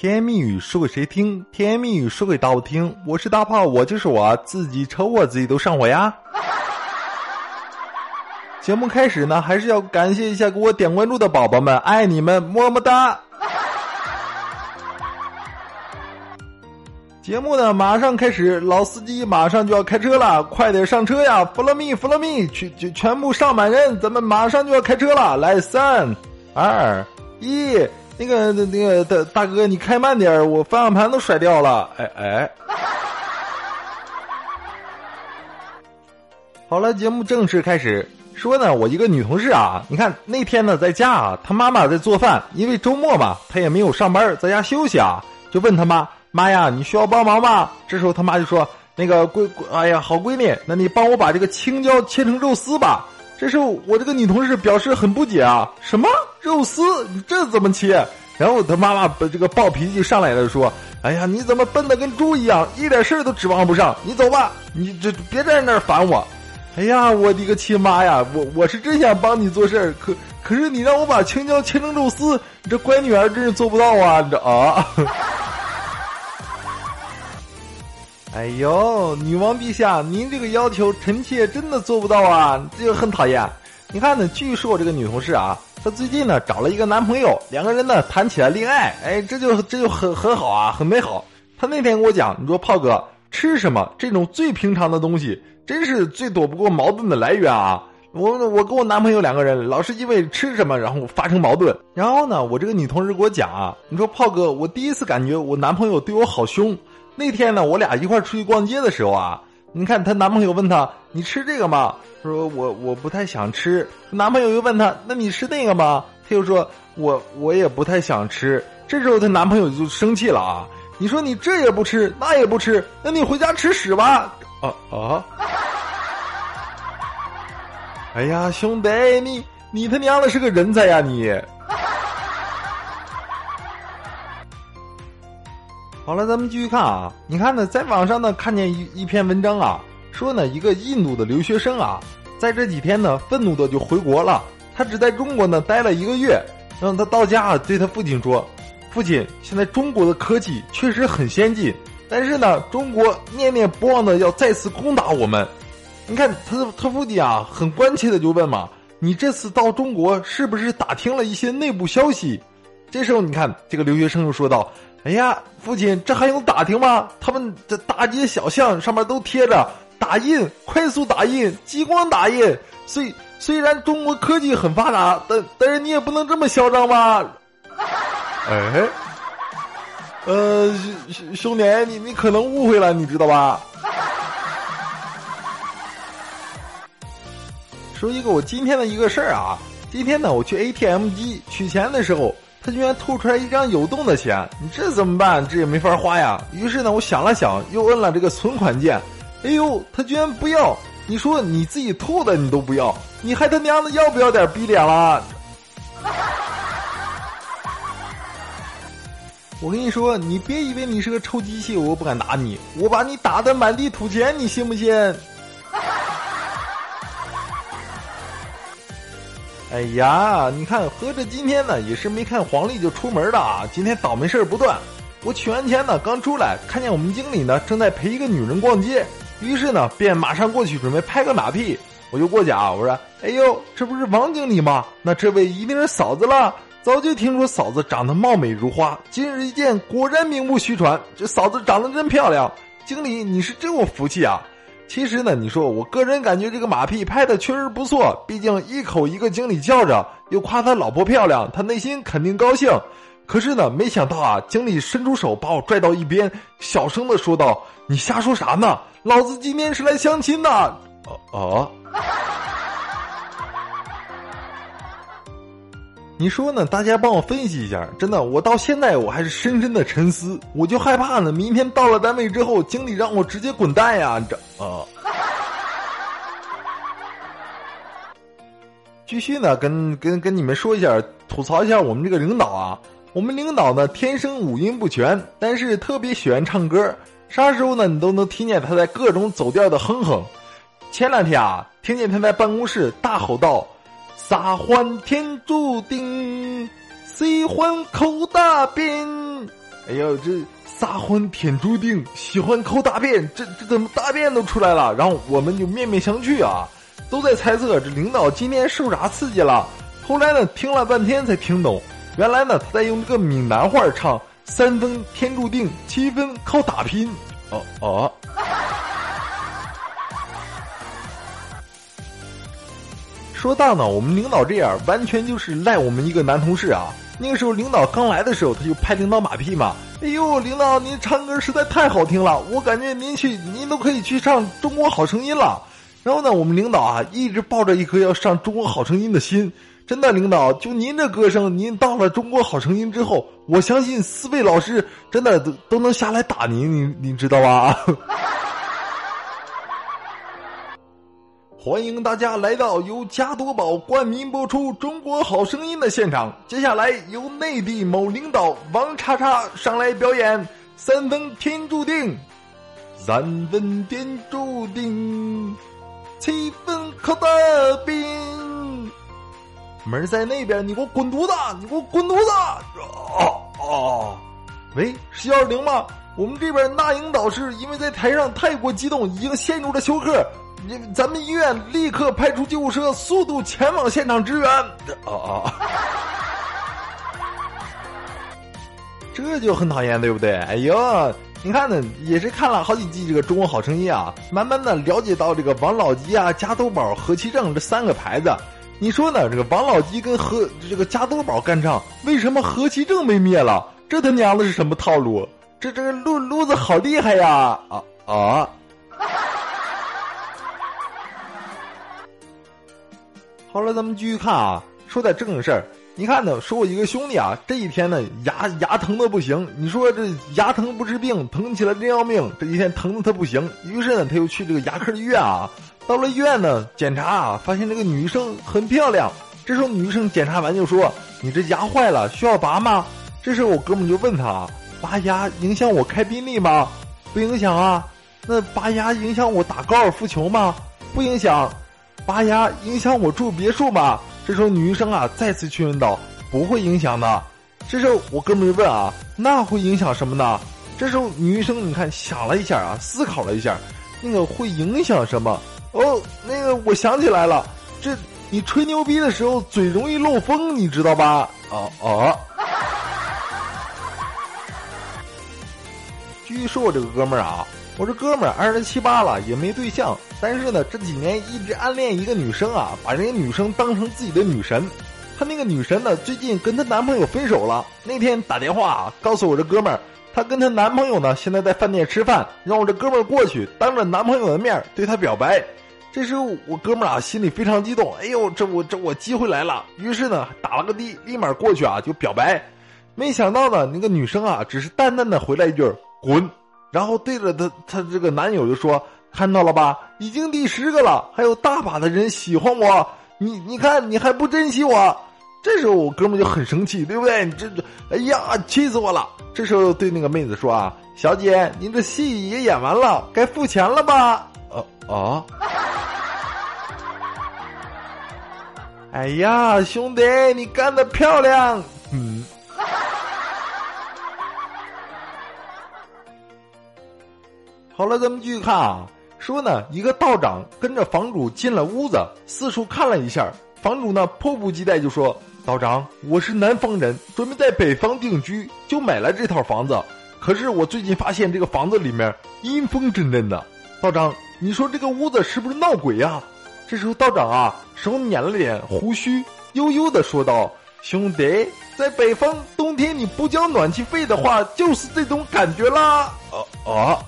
甜言蜜语说给谁听？甜言蜜语说给大伙听。我是大炮，我就是我自己瞅我自己都上火呀。节目开始呢，还是要感谢一下给我点关注的宝宝们，爱你们，么么哒。节目呢马上开始，老司机马上就要开车了，快点上车呀！Follow me，Follow me，全全全部上满人，咱们马上就要开车了，来三二一。那个那个大大哥，你开慢点我方向盘都甩掉了。哎哎，好了，节目正式开始。说呢，我一个女同事啊，你看那天呢在家啊，她妈妈在做饭，因为周末嘛，她也没有上班，在家休息啊，就问她妈：“妈呀，你需要帮忙吗？”这时候她妈就说：“那个闺，哎呀，好闺女，那你帮我把这个青椒切成肉丝吧。”这时候我这个女同事表示很不解啊，什么肉丝？你这怎么切？然后他妈妈这个暴脾气上来了，说：“哎呀，你怎么笨的跟猪一样，一点事儿都指望不上？你走吧，你这别在那儿烦我。”哎呀，我的个亲妈呀！我我是真想帮你做事儿，可可是你让我把青椒切成肉丝，你这乖女儿真是做不到啊！你这啊。哎呦，女王陛下，您这个要求臣妾真的做不到啊，这个很讨厌。你看呢，据说这个女同事啊，她最近呢找了一个男朋友，两个人呢谈起了恋爱，哎，这就这就很很好啊，很美好。她那天跟我讲，你说炮哥吃什么这种最平常的东西，真是最躲不过矛盾的来源啊。我我跟我男朋友两个人老是因为吃什么然后发生矛盾。然后呢，我这个女同事给我讲啊，你说炮哥，我第一次感觉我男朋友对我好凶。那天呢，我俩一块出去逛街的时候啊，你看她男朋友问她：“你吃这个吗？”她说：“我我不太想吃。”男朋友又问她：“那你吃那个吗？”她又说：“我我也不太想吃。”这时候她男朋友就生气了啊！你说你这也不吃，那也不吃，那你回家吃屎吧！啊啊！哎呀，兄弟，你你他娘的是个人才呀你！好了，咱们继续看啊！你看呢，在网上呢看见一一篇文章啊，说呢一个印度的留学生啊，在这几天呢愤怒的就回国了。他只在中国呢待了一个月，让他到家啊对他父亲说：“父亲，现在中国的科技确实很先进，但是呢，中国念念不忘的要再次攻打我们。”你看他他父亲啊很关切的就问嘛：“你这次到中国是不是打听了一些内部消息？”这时候你看这个留学生又说道。哎呀，父亲，这还用打听吗？他们这大街小巷上面都贴着打印、快速打印、激光打印。虽虽然中国科技很发达，但但是你也不能这么嚣张吧？哎，呃，兄兄弟，你你可能误会了，你知道吧？说一个我今天的一个事儿啊，今天呢，我去 ATM 机取钱的时候。他居然吐出来一张有洞的钱，你这怎么办？这也没法花呀。于是呢，我想了想，又摁了这个存款键。哎呦，他居然不要！你说你自己吐的你都不要，你还他娘的要不要点逼脸了？我跟你说，你别以为你是个臭机器，我不敢打你，我把你打的满地吐钱，你信不信？哎呀，你看，合着今天呢也是没看黄历就出门的啊！今天倒霉事儿不断。我取完钱呢，刚出来，看见我们经理呢正在陪一个女人逛街，于是呢便马上过去准备拍个马屁。我就过去啊，我说：“哎呦，这不是王经理吗？那这位一定是嫂子了。早就听说嫂子长得貌美如花，今日一见，果然名不虚传。这嫂子长得真漂亮，经理你是真有福气啊！”其实呢，你说我个人感觉这个马屁拍的确实不错，毕竟一口一个经理叫着，又夸他老婆漂亮，他内心肯定高兴。可是呢，没想到啊，经理伸出手把我拽到一边，小声的说道：“你瞎说啥呢？老子今天是来相亲的。”啊。你说呢？大家帮我分析一下。真的，我到现在我还是深深的沉思。我就害怕呢，明天到了单位之后，经理让我直接滚蛋呀！这啊。继续呢，跟跟跟你们说一下，吐槽一下我们这个领导啊。我们领导呢，天生五音不全，但是特别喜欢唱歌。啥时候呢，你都能听见他在各种走调的哼哼。前两天啊，听见他在办公室大吼道。撒欢天注定，喜欢抠大便。哎呦，这撒欢天注定，喜欢抠大便，这这怎么大便都出来了？然后我们就面面相觑啊，都在猜测这领导今天受啥刺激了。后来呢，听了半天才听懂，原来呢他在用这个闽南话唱“三分天注定，七分靠打拼”。哦哦。说到呢，我们领导这样，完全就是赖我们一个男同事啊。那个时候领导刚来的时候，他就拍领导马屁嘛。哎呦，领导您唱歌实在太好听了，我感觉您去您都可以去上《中国好声音》了。然后呢，我们领导啊一直抱着一颗要上《中国好声音》的心。真的，领导，就您这歌声，您到了《中国好声音》之后，我相信四位老师真的都都能下来打您，您您知道吧？欢迎大家来到由加多宝冠名播出《中国好声音》的现场。接下来由内地某领导王叉叉上来表演《三分天注定》，三分天注定，七分靠打拼。门在那边，你给我滚犊子！你给我滚犊子！哦哦，喂，是幺二零吗？我们这边那英导师因为在台上太过激动，已经陷入了休克。你咱们医院立刻派出救护车，速度前往现场支援。哦哦，这就很讨厌，对不对？哎呦，你看呢，也是看了好几季这个《中国好声音》啊，慢慢的了解到这个王老吉啊、加多宝、何其正这三个牌子。你说呢？这个王老吉跟何这个加多宝干仗，为什么何其正被灭了？这他娘的是什么套路？这这个路路子好厉害呀！啊啊！好了，咱们继续看啊，说点正事儿。你看呢，说我一个兄弟啊，这一天呢牙牙疼的不行。你说这牙疼不治病，疼起来真要命。这一天疼的他不行，于是呢他又去这个牙科医院啊。到了医院呢，检查啊，发现这个女生很漂亮。这时候女医生检查完就说：“你这牙坏了，需要拔吗？”这时候我哥们就问他：“拔牙影响我开宾利吗？”“不影响啊。”“那拔牙影响我打高尔夫球吗？”“不影响。”拔牙影响我住别墅吗？这时候女医生啊再次确认道：“不会影响的。”这时候我哥们就问啊：“那会影响什么呢？”这时候女医生你看想了一下啊，思考了一下，那个会影响什么？哦，那个我想起来了，这你吹牛逼的时候嘴容易漏风，你知道吧？哦哦。继续说我这个哥们儿啊。我这哥们儿二十七八了，也没对象，但是呢，这几年一直暗恋一个女生啊，把人家女生当成自己的女神。他那个女神呢，最近跟她男朋友分手了。那天打电话啊，告诉我这哥们儿，她跟她男朋友呢，现在在饭店吃饭，让我这哥们儿过去，当着男朋友的面对她表白。这时候我哥们儿啊，心里非常激动，哎呦，这我这我机会来了。于是呢，打了个的，立马过去啊，就表白。没想到呢，那个女生啊，只是淡淡的回来一句“滚”。然后对着他，他这个男友就说：“看到了吧，已经第十个了，还有大把的人喜欢我。你你看，你还不珍惜我？”这时候我哥们就很生气，对不对？你这这，哎呀，气死我了！这时候对那个妹子说：“啊，小姐，您这戏也演完了，该付钱了吧？”哦哦。哎呀，兄弟，你干得漂亮！嗯。好了，咱们继续看啊。说呢，一个道长跟着房主进了屋子，四处看了一下。房主呢，迫不及待就说：“道长，我是南方人，准备在北方定居，就买了这套房子。可是我最近发现这个房子里面阴风阵阵的。道长，你说这个屋子是不是闹鬼呀？”这时候道长啊，手捻了捻胡须，悠悠的说道：“兄弟，在北方冬天你不交暖气费的话，就是这种感觉啦。”哦哦。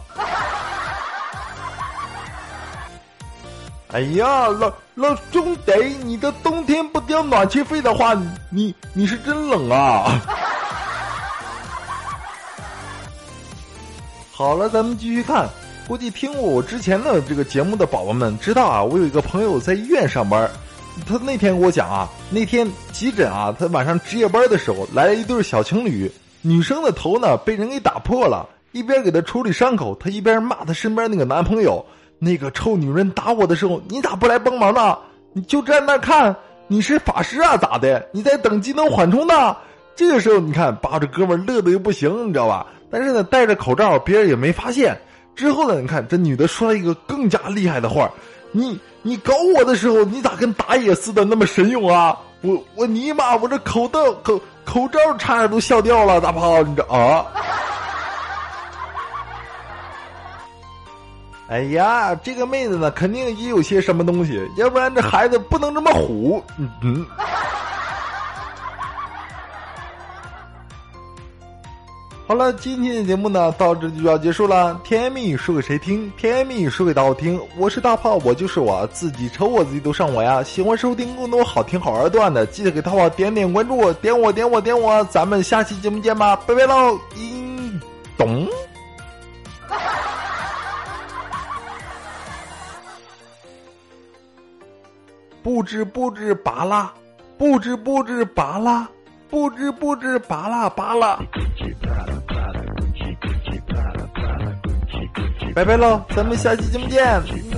哎呀，老老兄弟，你的冬天不交暖气费的话，你你是真冷啊！好了，咱们继续看。估计听过我之前的这个节目的宝宝们知道啊，我有一个朋友在医院上班，他那天给我讲啊，那天急诊啊，他晚上值夜班的时候来了一对小情侣，女生的头呢被人给打破了，一边给她处理伤口，她一边骂她身边那个男朋友。那个臭女人打我的时候，你咋不来帮忙呢？你就站那看，你是法师啊？咋的？你在等技能缓冲呢？这个时候你看，把这哥们乐的又不行，你知道吧？但是呢，戴着口罩，别人也没发现。之后呢，你看这女的说了一个更加厉害的话：“你你搞我的时候，你咋跟打野似的那么神勇啊？我我尼玛，我这口罩口口罩差点都笑掉了，大炮，你这啊！”哎呀，这个妹子呢，肯定也有些什么东西，要不然这孩子不能这么虎。嗯嗯。好了，今天的节目呢，到这就要结束了。甜言蜜语说给谁听？甜言蜜语说给大伙听。我是大炮，我就是我自己，瞅我自己都上我呀！喜欢收听更多好听好玩段的，记得给大炮点点关注，点我点我点我，咱们下期节目见吧，拜拜喽！叮咚。不知不知拔拉，不知不知拔拉，不知不知拔拉拔拉。拜拜喽，咱们下期节目见。